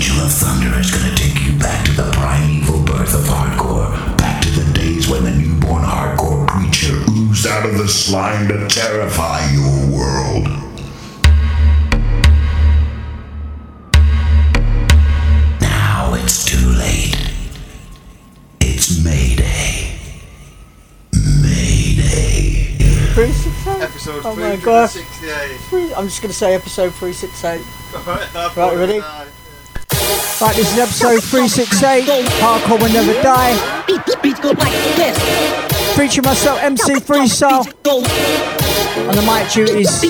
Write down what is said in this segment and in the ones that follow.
Angel of Thunder is gonna take you back to the primeval birth of hardcore, back to the days when the newborn hardcore creature oozed out of the slime to terrify your world. Now it's too late. It's Mayday. Mayday. 368? Episode Oh my god. 368. I'm just going to say episode 368. Right, got it ready? Right, this is episode 368. Hardcore will never die. Featuring myself, MC Freestyle. And the mic duties.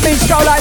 Drum go like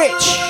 switch.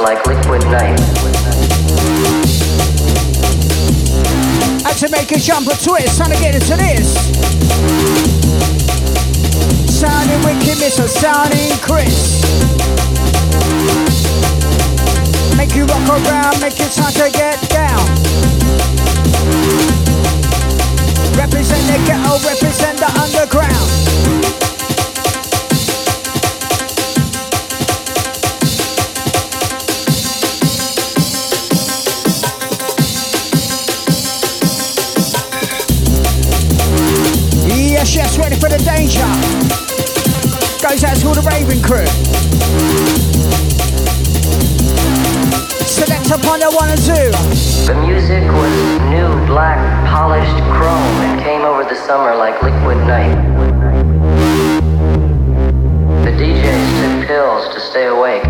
like liquid night. Had to make a jump of twist, trying to get into this. Sounding wicked, Mr. Sounding Chris. Make you rock around, make it time to get down. Represent the ghetto, represent the underground. Ready for the danger. Goes out to all the raving crew. Select upon the one and two. The music was new, black, polished chrome and came over the summer like liquid night. The DJs took pills to stay awake.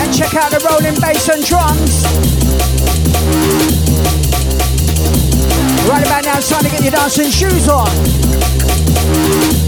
And check out the rolling bass and drums. Right about now, it's time to get your dancing shoes on.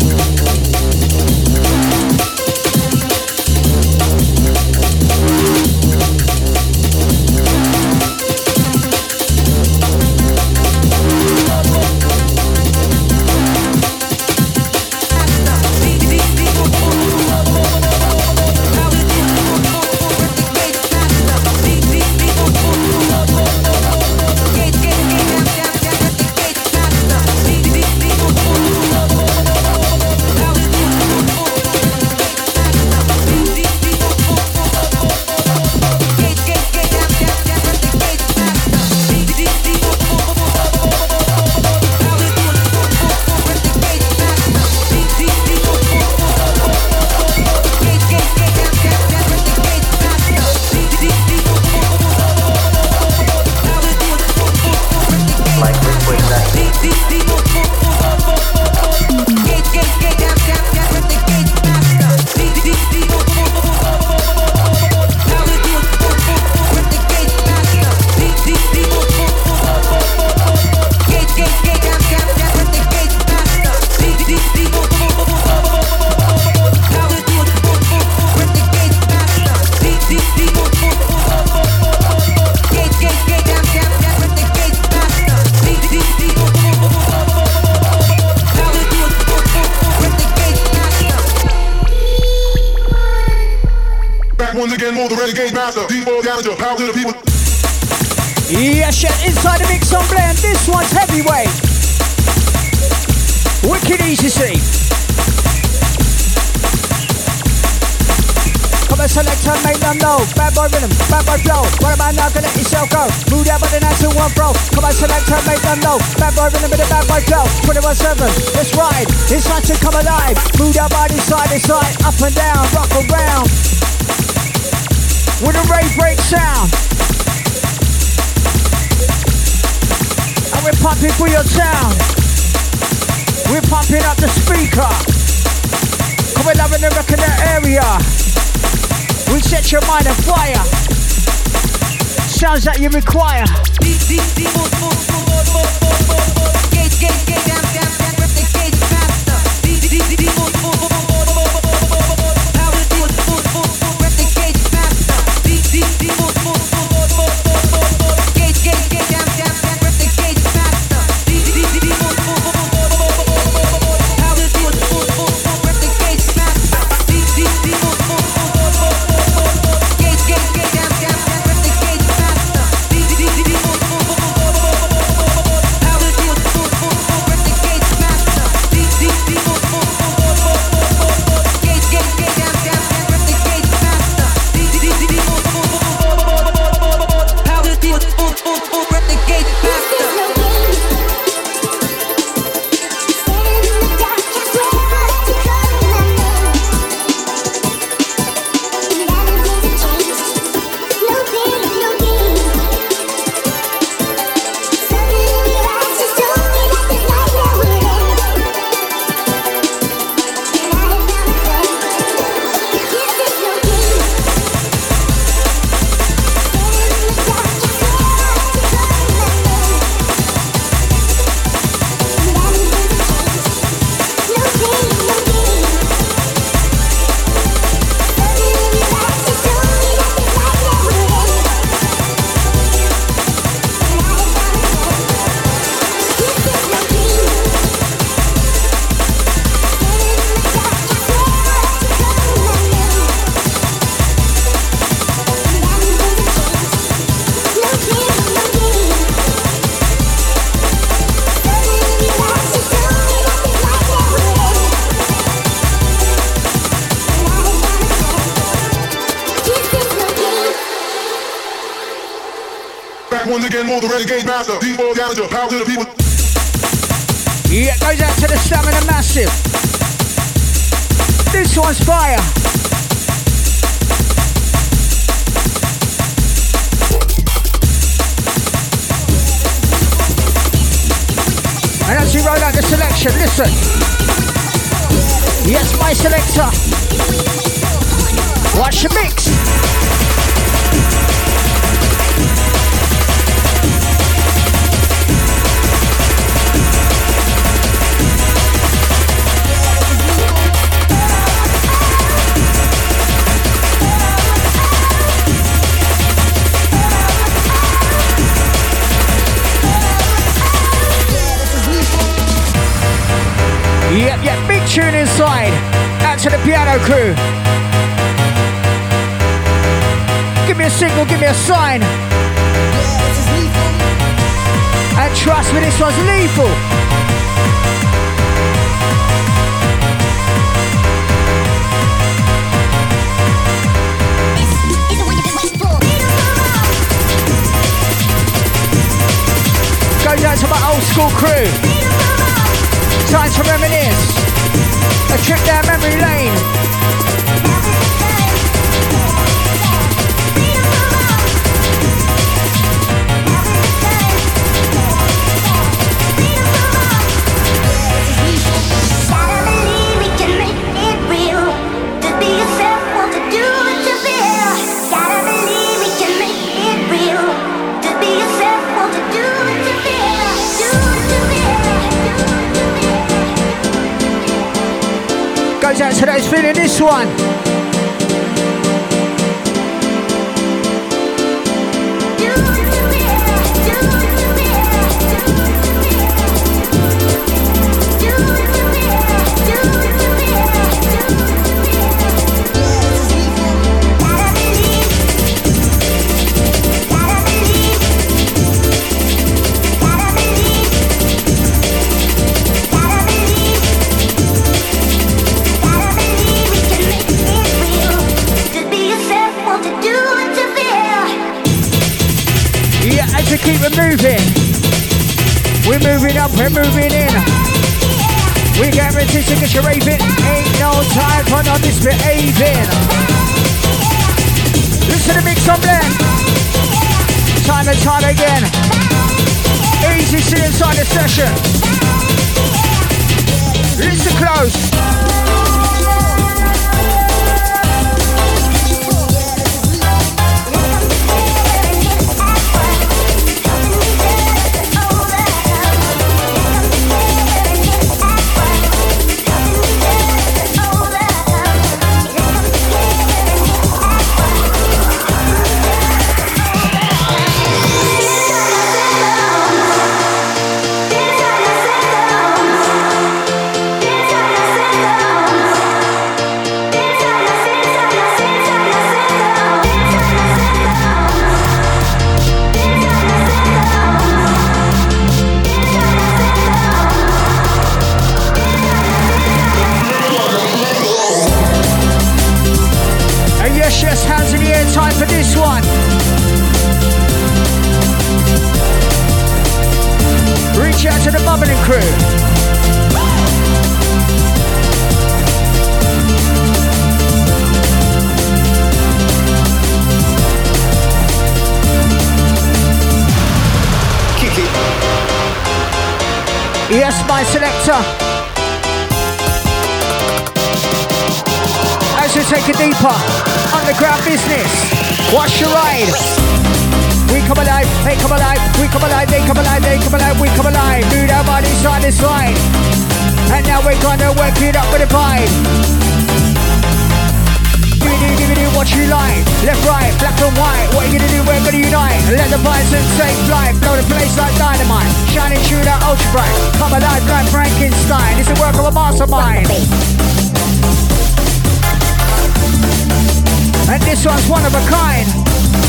Boy rhythm, bad boy flow. What about now? Gonna let yourself go. Move that body nice and one bro. Come on, selector, make them know. Bad boy rhythm with a bad boy flow. 21 7, let's. It's time to come alive. Move that body side to side, up and down, rock around. With a rave break sound. And we're pumping for your sound. We're pumping up the speaker. Come loving the rock in the area. We set your mind on fire. Sounds that you require. To crew. Give me a signal, give me a sign. And trust me, this one's lethal. Goes out to my old school crew. Time to reminisce. A trip down memory lane. Goes out to those feeling this one. We're moving in. We guarantee to get raving. Ain't no time for no misbehaving. Listen to the mix on blend. Time and time again. Easy sit inside the session. Listen close. Selector. As we take it deeper, underground business. Watch your ride. We come alive, they come alive, we come alive, they come alive, they come alive, we come alive. Move our bodies side to side. And now we're gonna work it up with a vibe what you like. Left, right, black and white. What are you gonna do? We're gonna unite. Let the and take flight. Blow the place like dynamite. Shining through that ultra bright. Come alive like Frankenstein. It's the work of a mastermind. And this one's one of a kind.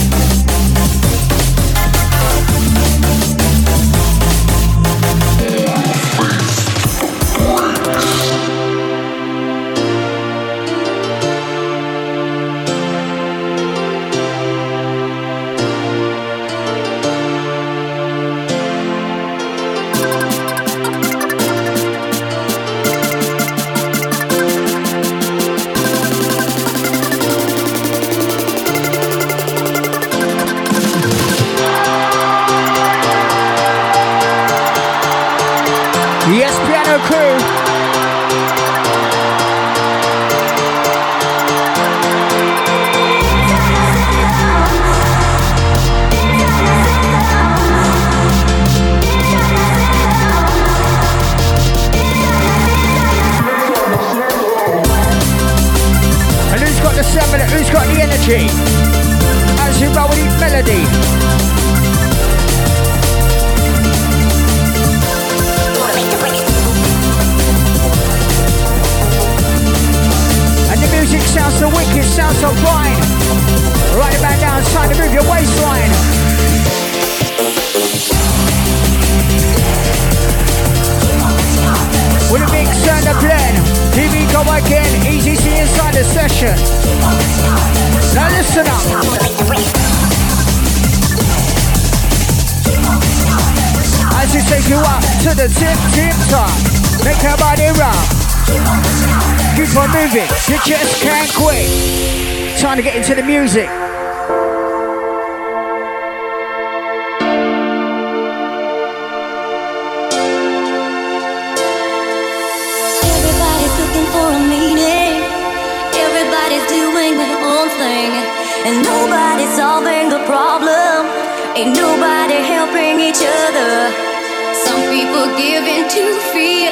To fear.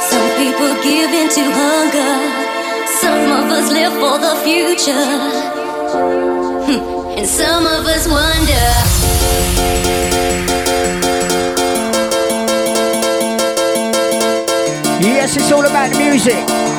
Some people give in to hunger. Some of us live for the future. Hmm. And some of us wonder. Yes, it's all about the music.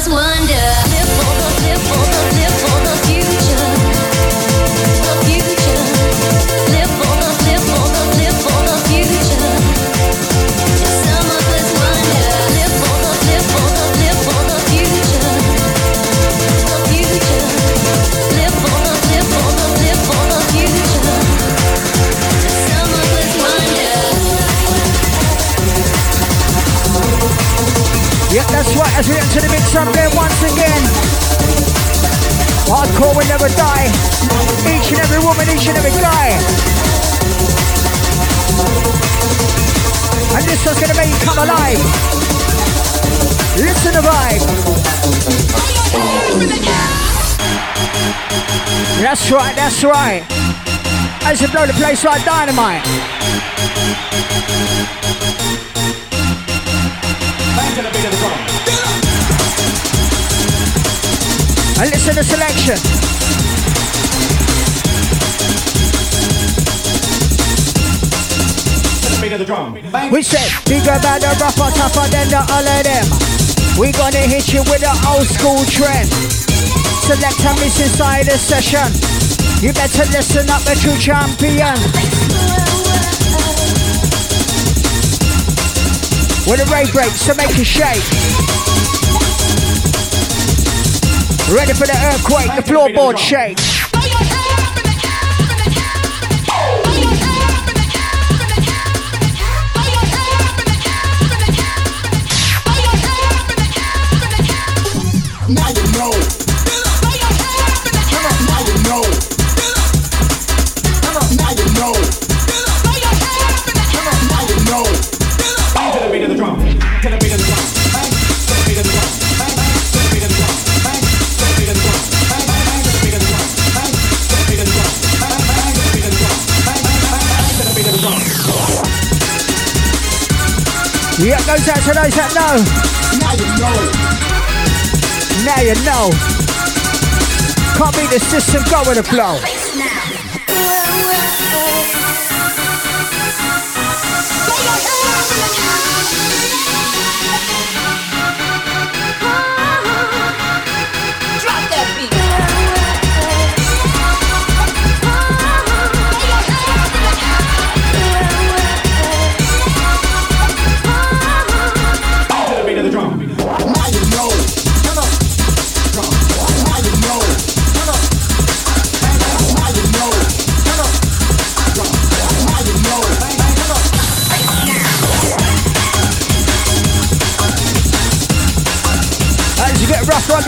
Some of as we enter the mix up there once again. Hardcore will never die. Each and every woman, each and every guy. And this one's gonna make you come alive. Listen to the vibe. That's right, that's right. As you blow the place like dynamite. And listen to selection. We said bigger, better, rougher, tougher than the all of them. We gonna hit you with an old school trend. Select a miss inside the session. You better listen up, a true champion. With a rave break, so make it shake. Ready for the earthquake, the floorboard shake. Goes out to those that know. Now you know. Now you know. Can't be the system, go with the flow.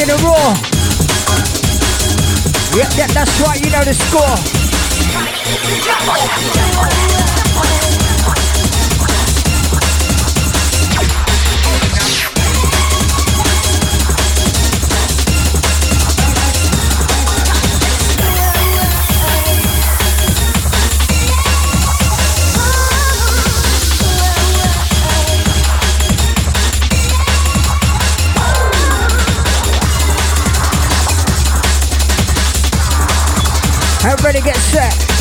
Get rough, rugged. Yep, yep, that's right, you know the score. Everybody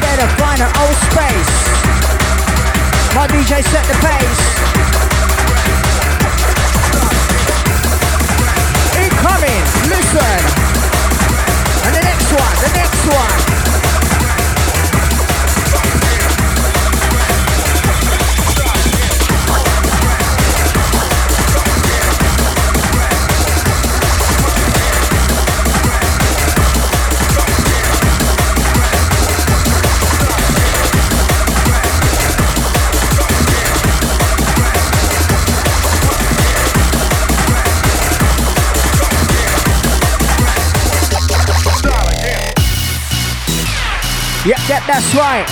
better That's right.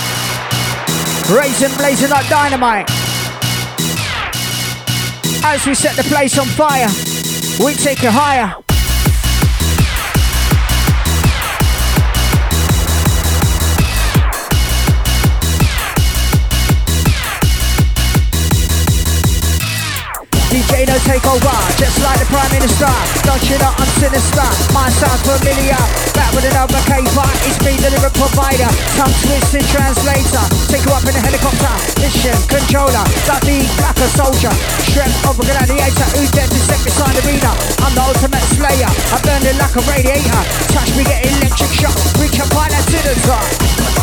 Raising, blazing like dynamite. As we set the place on fire, we take it higher. Prime Minister. Don't you know I'm sinister? My sounds familiar. Back with another caper, it's me, the lyric provider. Tongue twisting translator. Take you up in a helicopter. Mission controller. Like the blacker soldier. Strength of a gladiator. Who's dead to step beside the arena? I'm the ultimate slayer. I burn it like a radiator. Touch me, get electric shock. Reach a pilot to the top.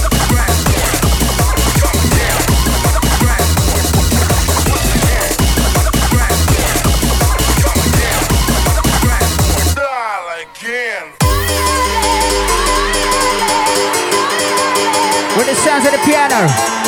Piano.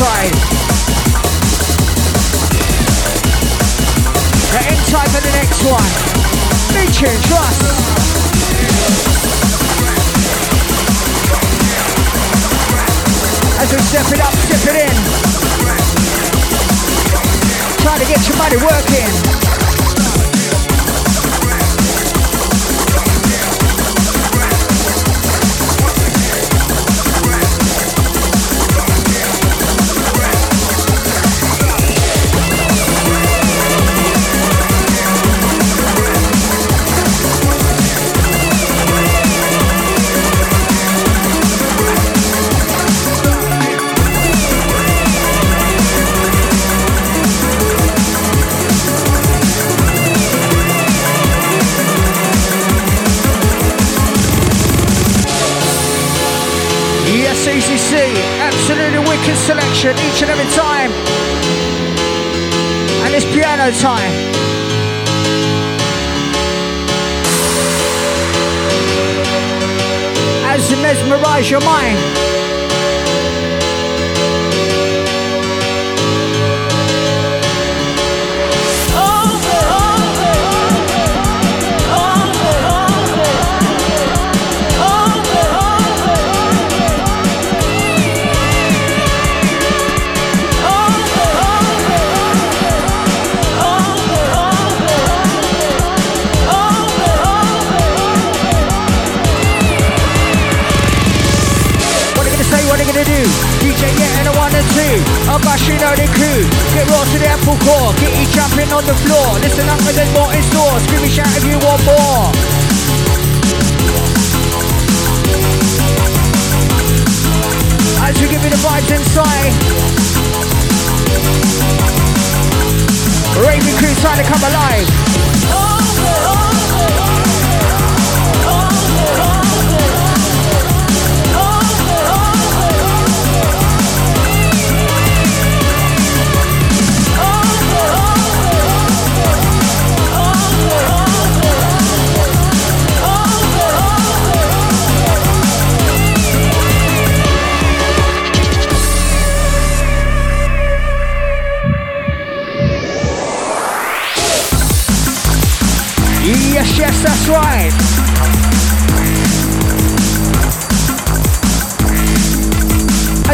time. Trying to come alive.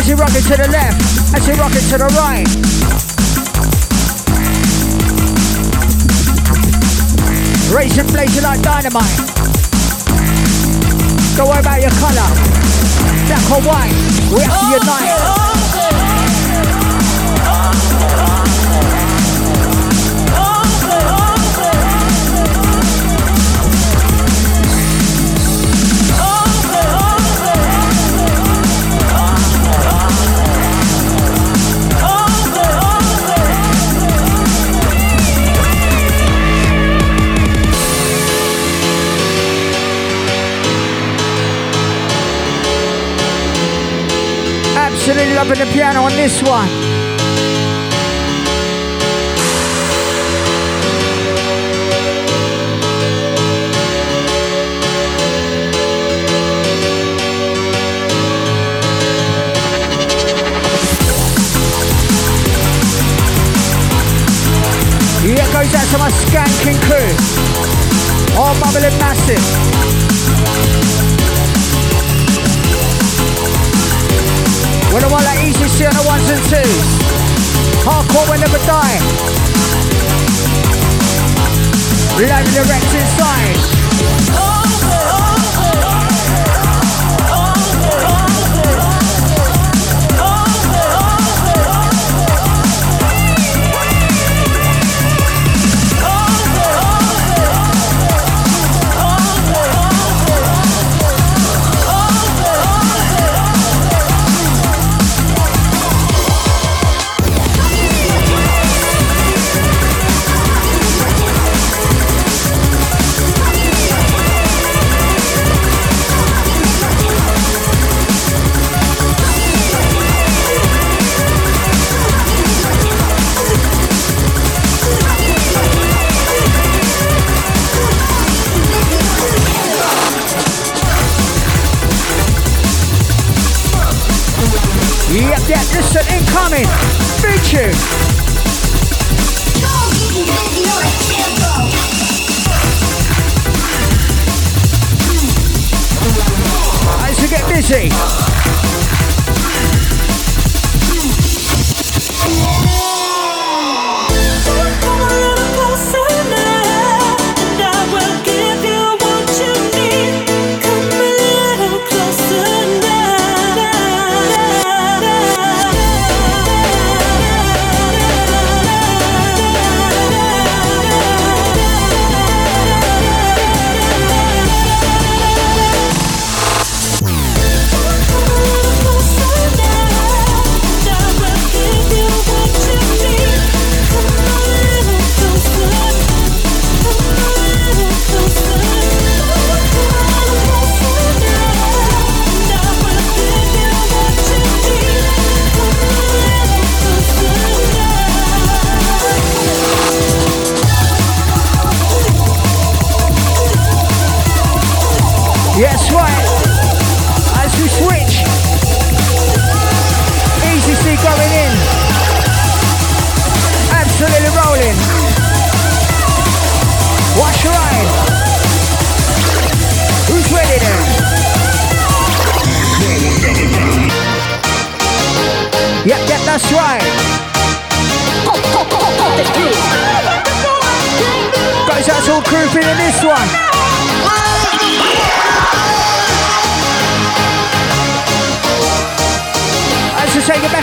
As you rock it to the left, as you rock it to the right. Racing blazing like dynamite. Don't worry about your colour. Black or white, we have to oh, unite. Oh, Absolutely loving the piano on this one. Yeah, goes out to my skanking crew. All bubbling massive. When the one like easy see on the ones and twos. Hardcore will never die. Live direct inside.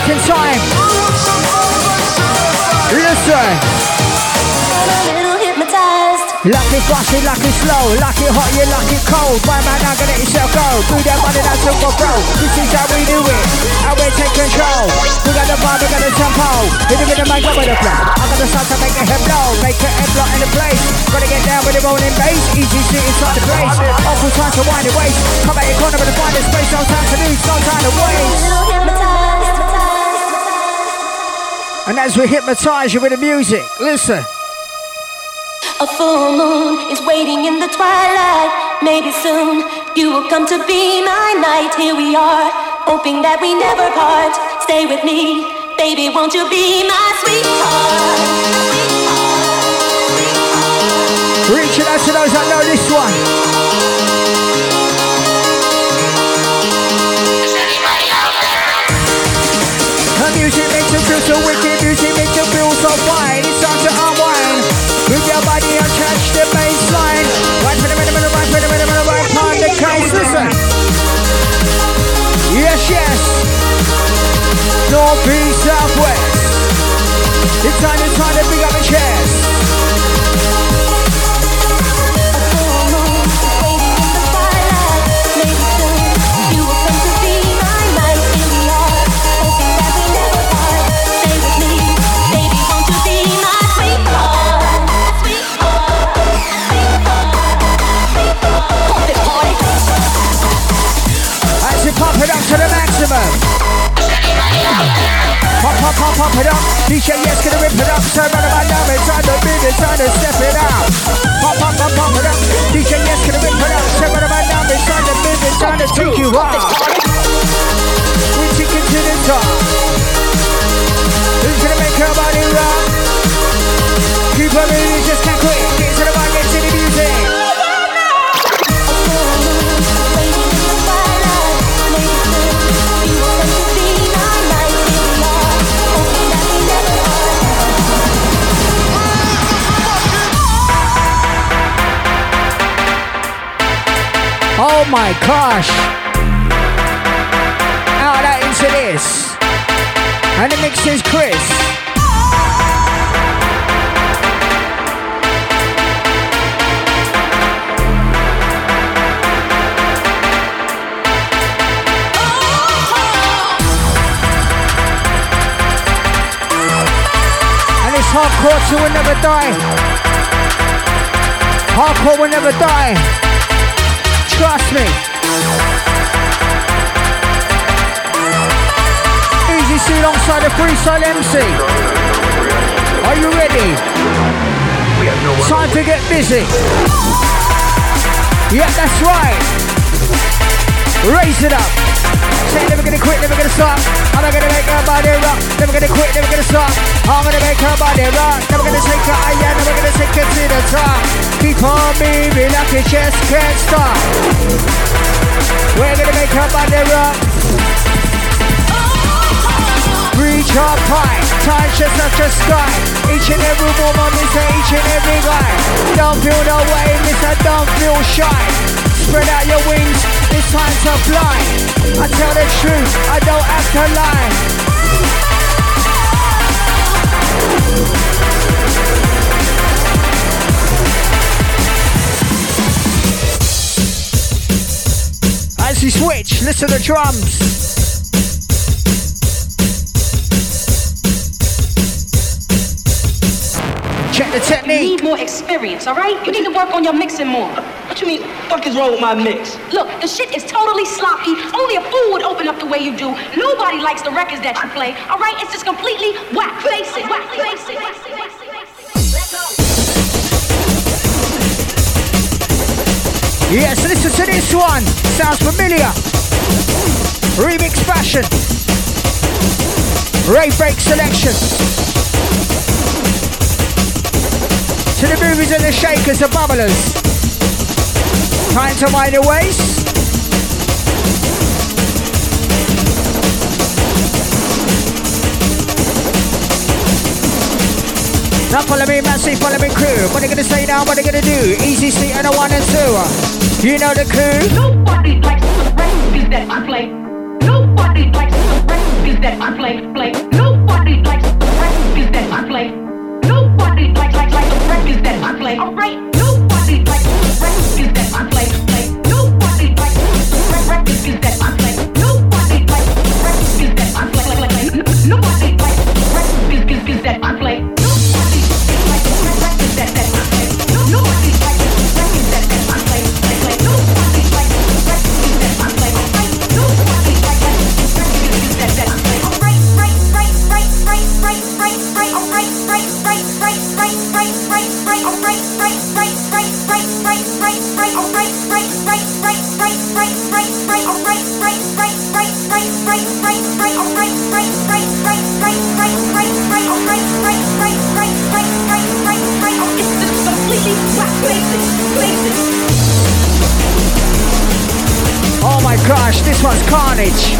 Back in time. Listen. Lucky fussy, lucky slow, lucky hot, you lucky cold. My man, I'm gonna let yourself go. Do that money, that's all for bro. This is how we do it. How we take control. We got the vibe, we got the tempo. Hit it with the mic, with the flow. I got the sound to make it head blow. Make it head blow in the place. Gotta get down with the rolling bass. Easy shit inside the place. Awful time to wind the waist. Come out your corner with the finest space. No time to lose, no time to waste. And as we hypnotize you with the music, listen. A full moon is waiting in the twilight. Maybe soon you will come to be my night. Here we are, hoping that we never part. Stay with me, baby, won't you be my sweetheart? Reaching out to those that know this one. Her music makes you feel so wicked, so fine. It's time to unwind. With your body attached the bassline. Right for the minute, minute, right for the minute, minute, right part the case. Listen. Yes, yes. North, east, southwest. It's time, it's time to pick up the chest. DJ Yes gonna rip it up. Turn around about now. It's time to beat it, time to step it out. Pump, pump, pump, pump it up. DJ Yes gonna rip it up. Turn around about now. It's time to beat it, time to take you out. We take it to the top. Who's gonna make her body rock? Keep her moving, just Oh my gosh. Now that into this. And the mix is Chris. Hardcore will never die. Hardcore will never die. Trust me. Easy C alongside the freestyle MC. Are you ready? Time to get busy. Yeah, that's right. Raise it up. Say never gonna quit, never gonna stop. I'm not gonna make her body rock. Never gonna quit, never gonna stop. I'm gonna make her body rock. Never gonna take her higher, never gonna take her to the top. Keep on moving like it just can't stop. We're gonna make her body rock. Reach up high, touch just touch the sky. Each and every woman is each and every guy. Don't feel no way, mister, don't feel shy. Spread out your wings, it's time to fly. I tell the truth, I don't have to lie. As you switch, listen to the drums. Check the technique. You need more experience, all right? You need to work on your mixing more. What you mean? Fuck is wrong with my mix? Look, the shit is totally sloppy. Only a fool would open up the way you do. Nobody likes the records that you play, all right? It's just completely whack. Face it, whack, face it. Yes, listen to this one. Sounds familiar. Remix fashion. Rave break selection. To the movies and the shakers, the bubblers. Time to wind the waist. Now follow me, say follow me crew. What they gonna say now, what they gonna do? Easy seat and a one and two. You know the crew. Nobody likes recording skins dead, I'm playing. Nobody likes recording skins dead, I'm flay, flake. Nobody likes the record skins dead, I'm playing. Nobody likes, like, like the records that you play. Oh my gosh, this was carnage.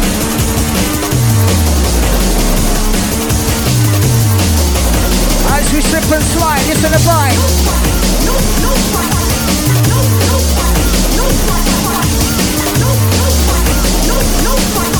As we slip and slide, listen to vibe. No fun.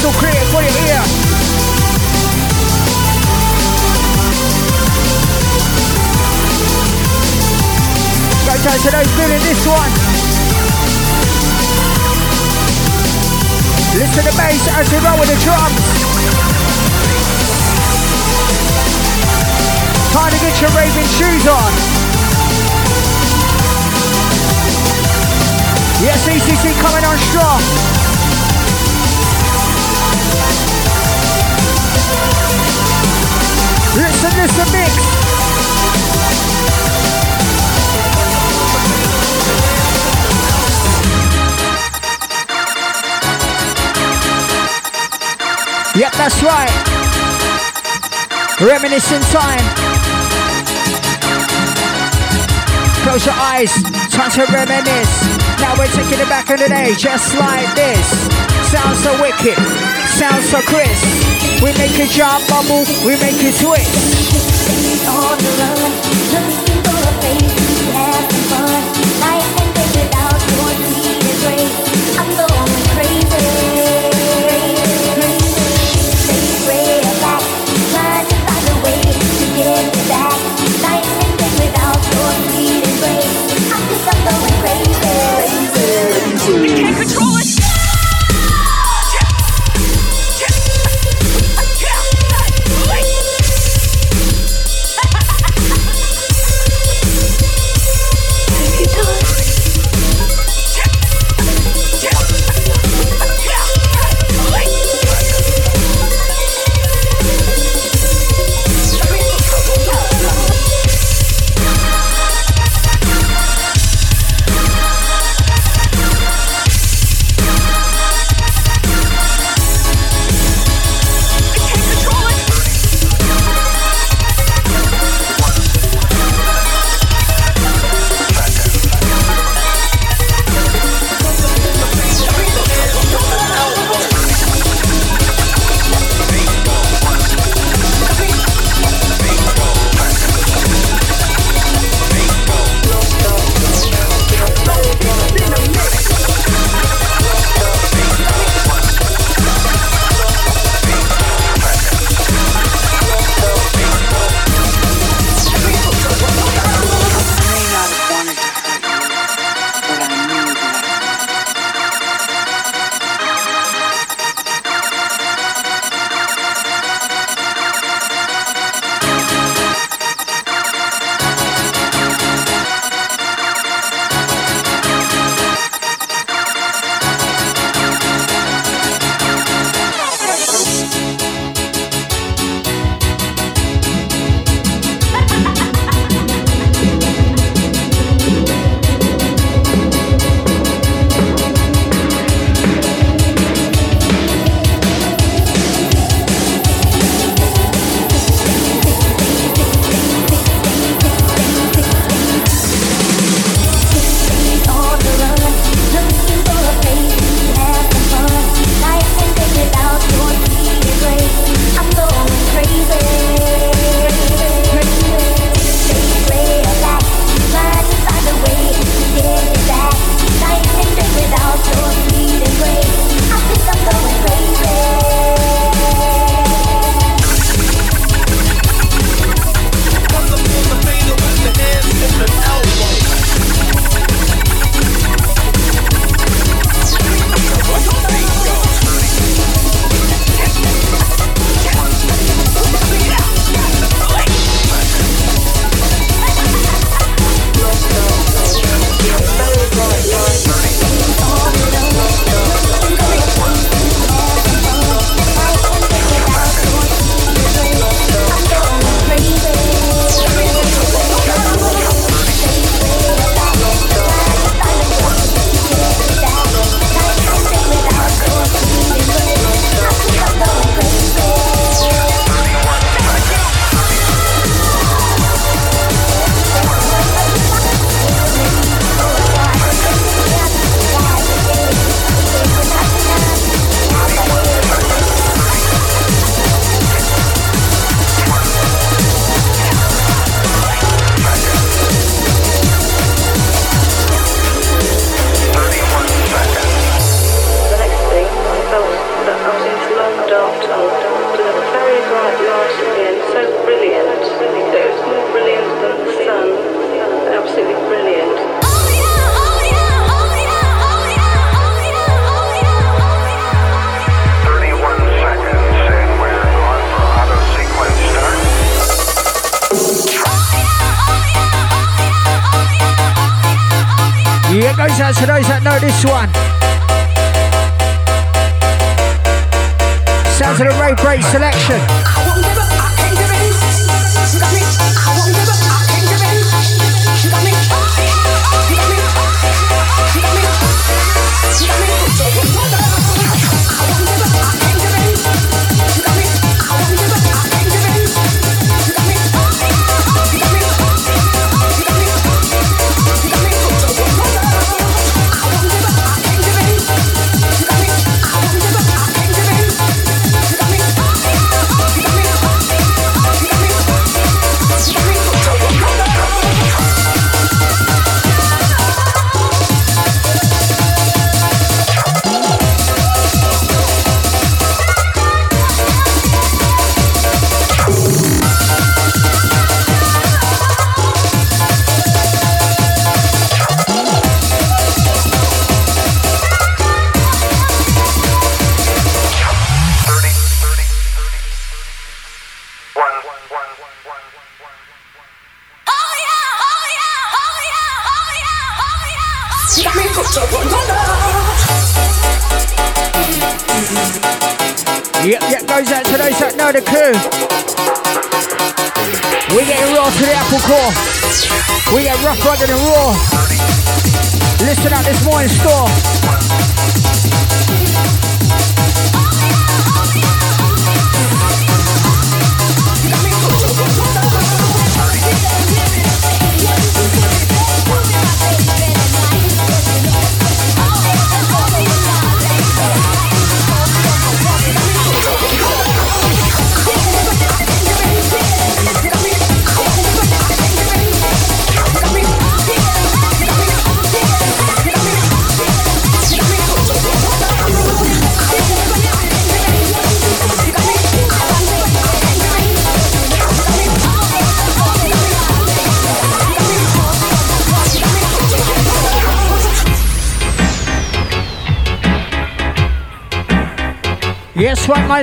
crystal clear for your ear. Great to those feeling this one. Listen to the bass as we roll with the drums. Time to get your raving shoes on. Yes, ECC coming on strong. Reminiscing time. Close your eyes, time to reminisce. Now we're taking it back in the day, just like this. Sounds so wicked, sounds so crisp. We make it jump, bubble, we make it twist.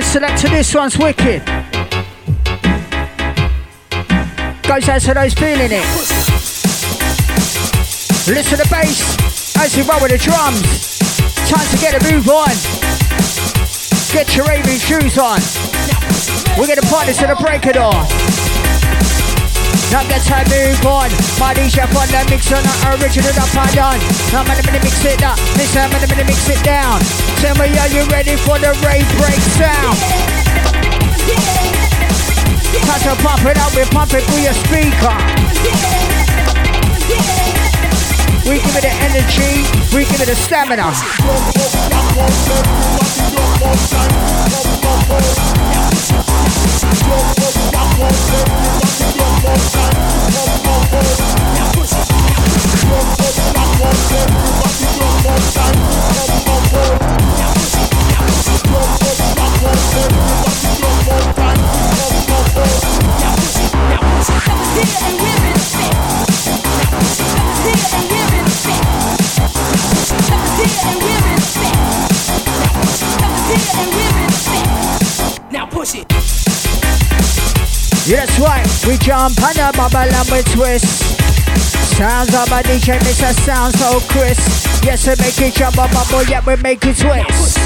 Selector, this one's wicked. Goes out to those feeling it. Listen to the bass as we roll with the drums. Time to get a move on. Get your raving shoes on. We're gonna party to the break of dawn. Now get to move on. My DJ on the mix on the original up and done. Now I'm mix it up. Listen, I'm gonna mix it down. Tell me, are you ready for the rave break sound? Time to pump it up, we pump it through your speaker. We give it the energy, we give it the stamina. Now push it. Yeah, that's right. We jump on the bubble and we twist. Sounds of a DJ us sound so crisp. Yes, we make it jump up, bubble, yeah, we make it twist.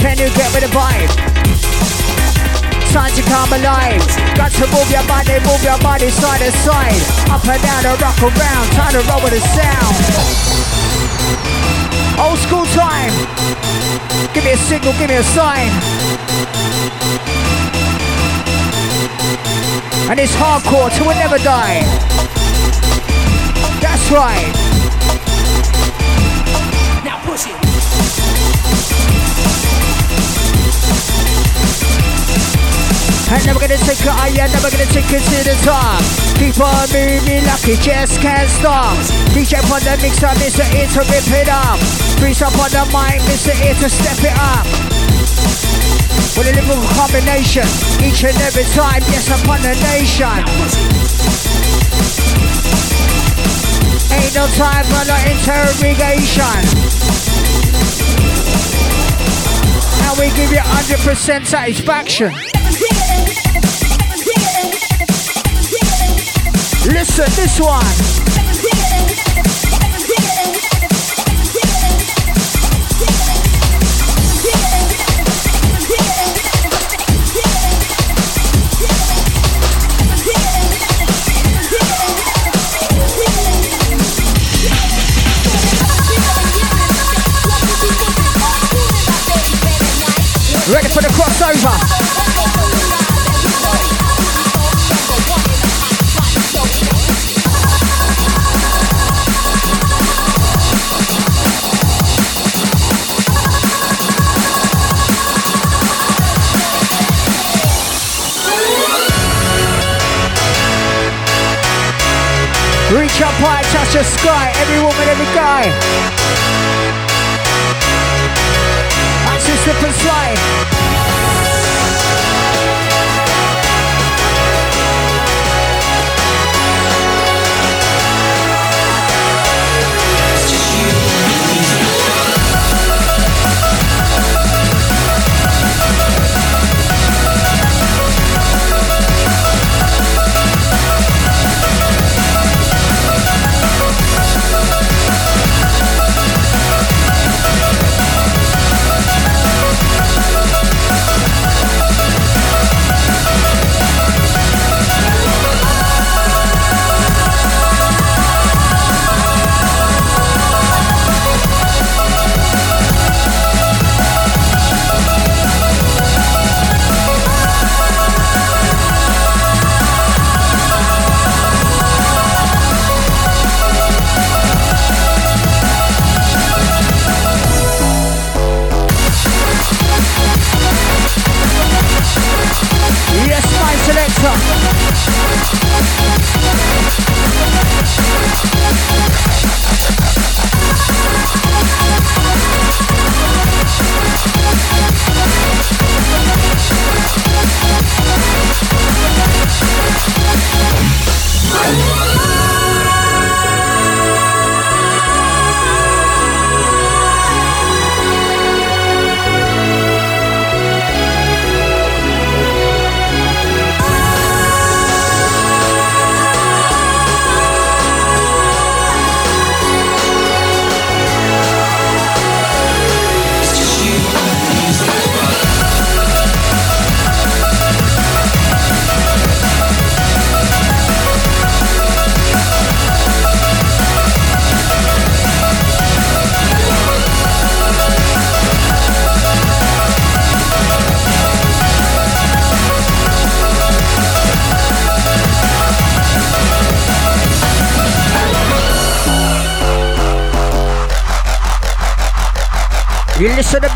Can you get with the vibe? Time to come alive. Got to move your body, move your body side to side. Up and down and rock around. Time to roll with the sound. Old school time. Give me a signal, give me a sign. And it's hardcore till we never die. That's right. Now push it. I'm never gonna take it, I am never gonna take it to the top. Keep on moving like it just can't stop. DJ on the mixer, Mr. A to rip it up. Freeze up on the mic, Mr. A to step it up. With a little combination, each and every time, yes, upon the nation. Ain't no time for no interrogation. And we give you 100% satisfaction. Listen, this one. Reach up high, touch the sky, every woman, every guy. Axis slip and slide.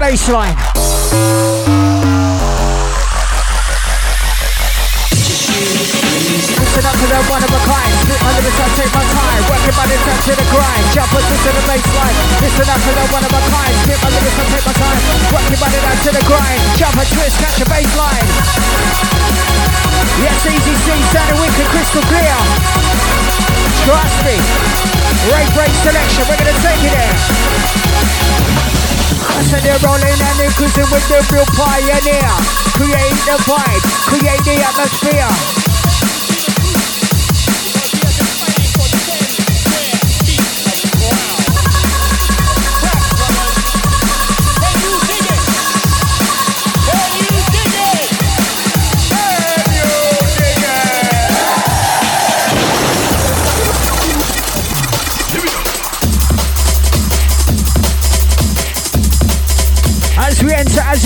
You listen. Up to the one of a kind. Under the sun, take my time. Working the time to the grind. Jump into the bass line. Listen up to the one of a kind. Spit under the sun, take my time. Working the time to the grind. Jump and twist, catch a bass line. Yes, easy C, sounding wicked, crystal clear. Trust me. Right break selection, we're gonna take it there. Said they're rolling and they're cruising with the real pioneer. Create the vibe, create the atmosphere.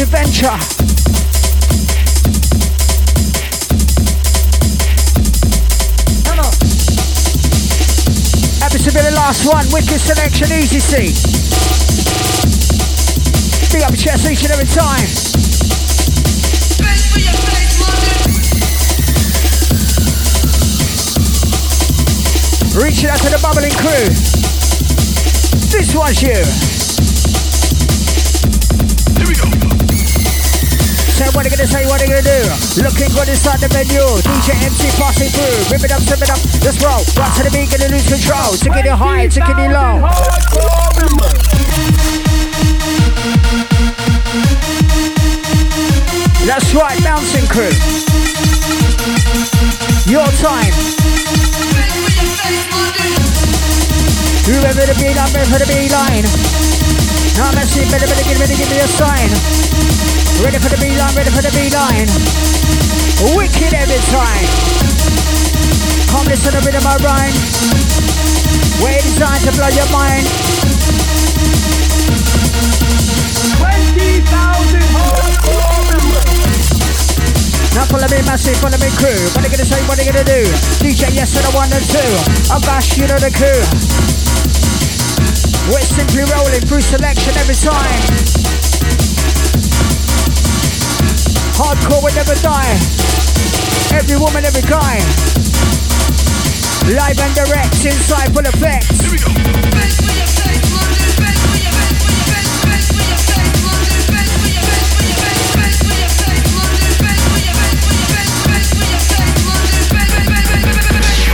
Adventure. Come on. Episode be the last one. Wicked selection, easy C. Big up chest each and every time. Reaching out to the bubbling crew. This one's you. What are you gonna say? What are you gonna do? Looking good inside the menu. DJ MC passing through. Rip it up, rip it up. Let's roll. Right to the beat, gonna lose control. Taking it high, taking it low. That's right, bouncing crew. Your time. Whoever the beat, I'm ready for the beat line. Now let's see, better, better, give me, give me a sign. Ready for the beat line, ready for the beat line. Wicked every time. Come listen to a bit of my rhyme. Way designed to blow your mind. 20,000 hardcore now follow me massive, follow me crew. What they gonna say, what they gonna do? DJ yes to the one and two. Oh gosh, you know the crew. We're simply rolling through selection every time. Hardcore will never die. Every woman, every guy. Live and direct, inside full effects. Here we.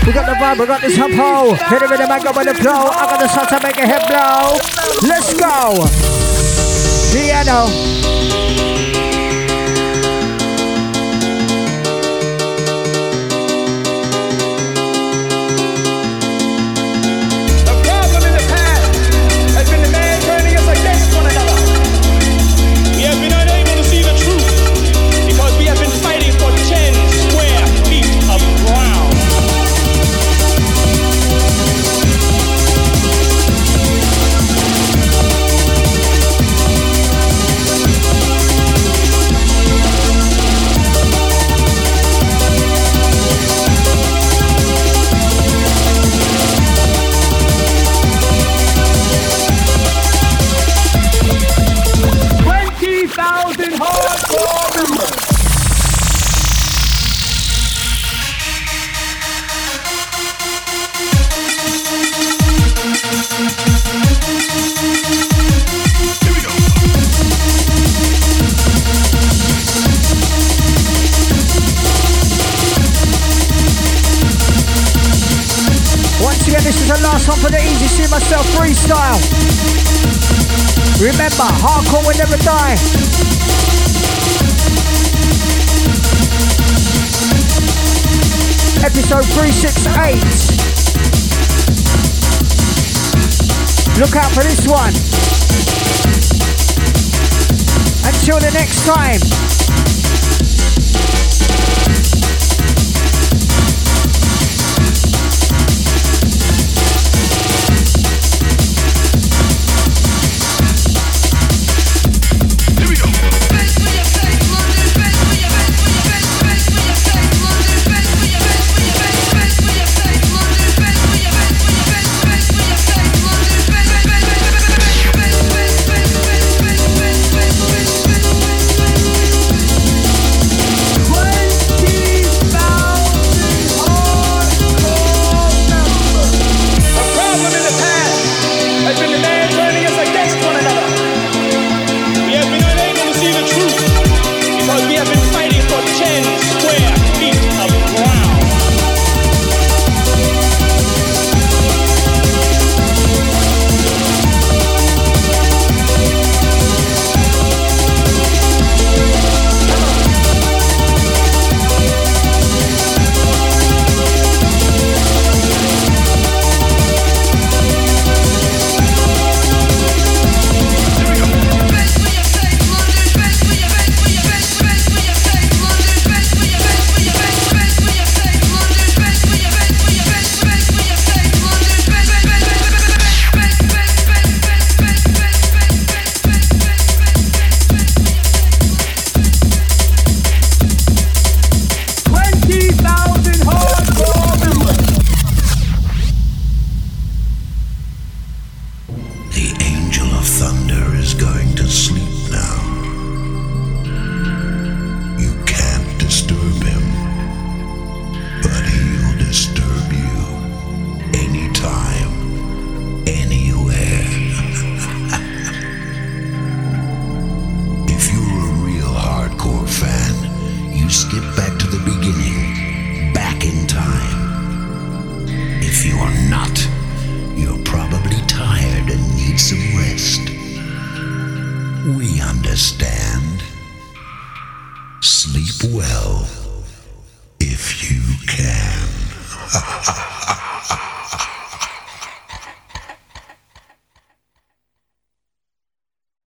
We got the vibe, we got this hump hole. Hit it with the mic up with the flow. I got the sound to make a head blow. Let's go. Piano. Myself freestyle. Remember, hardcore will never die. Episode 368. Look out for this one. Until the next time.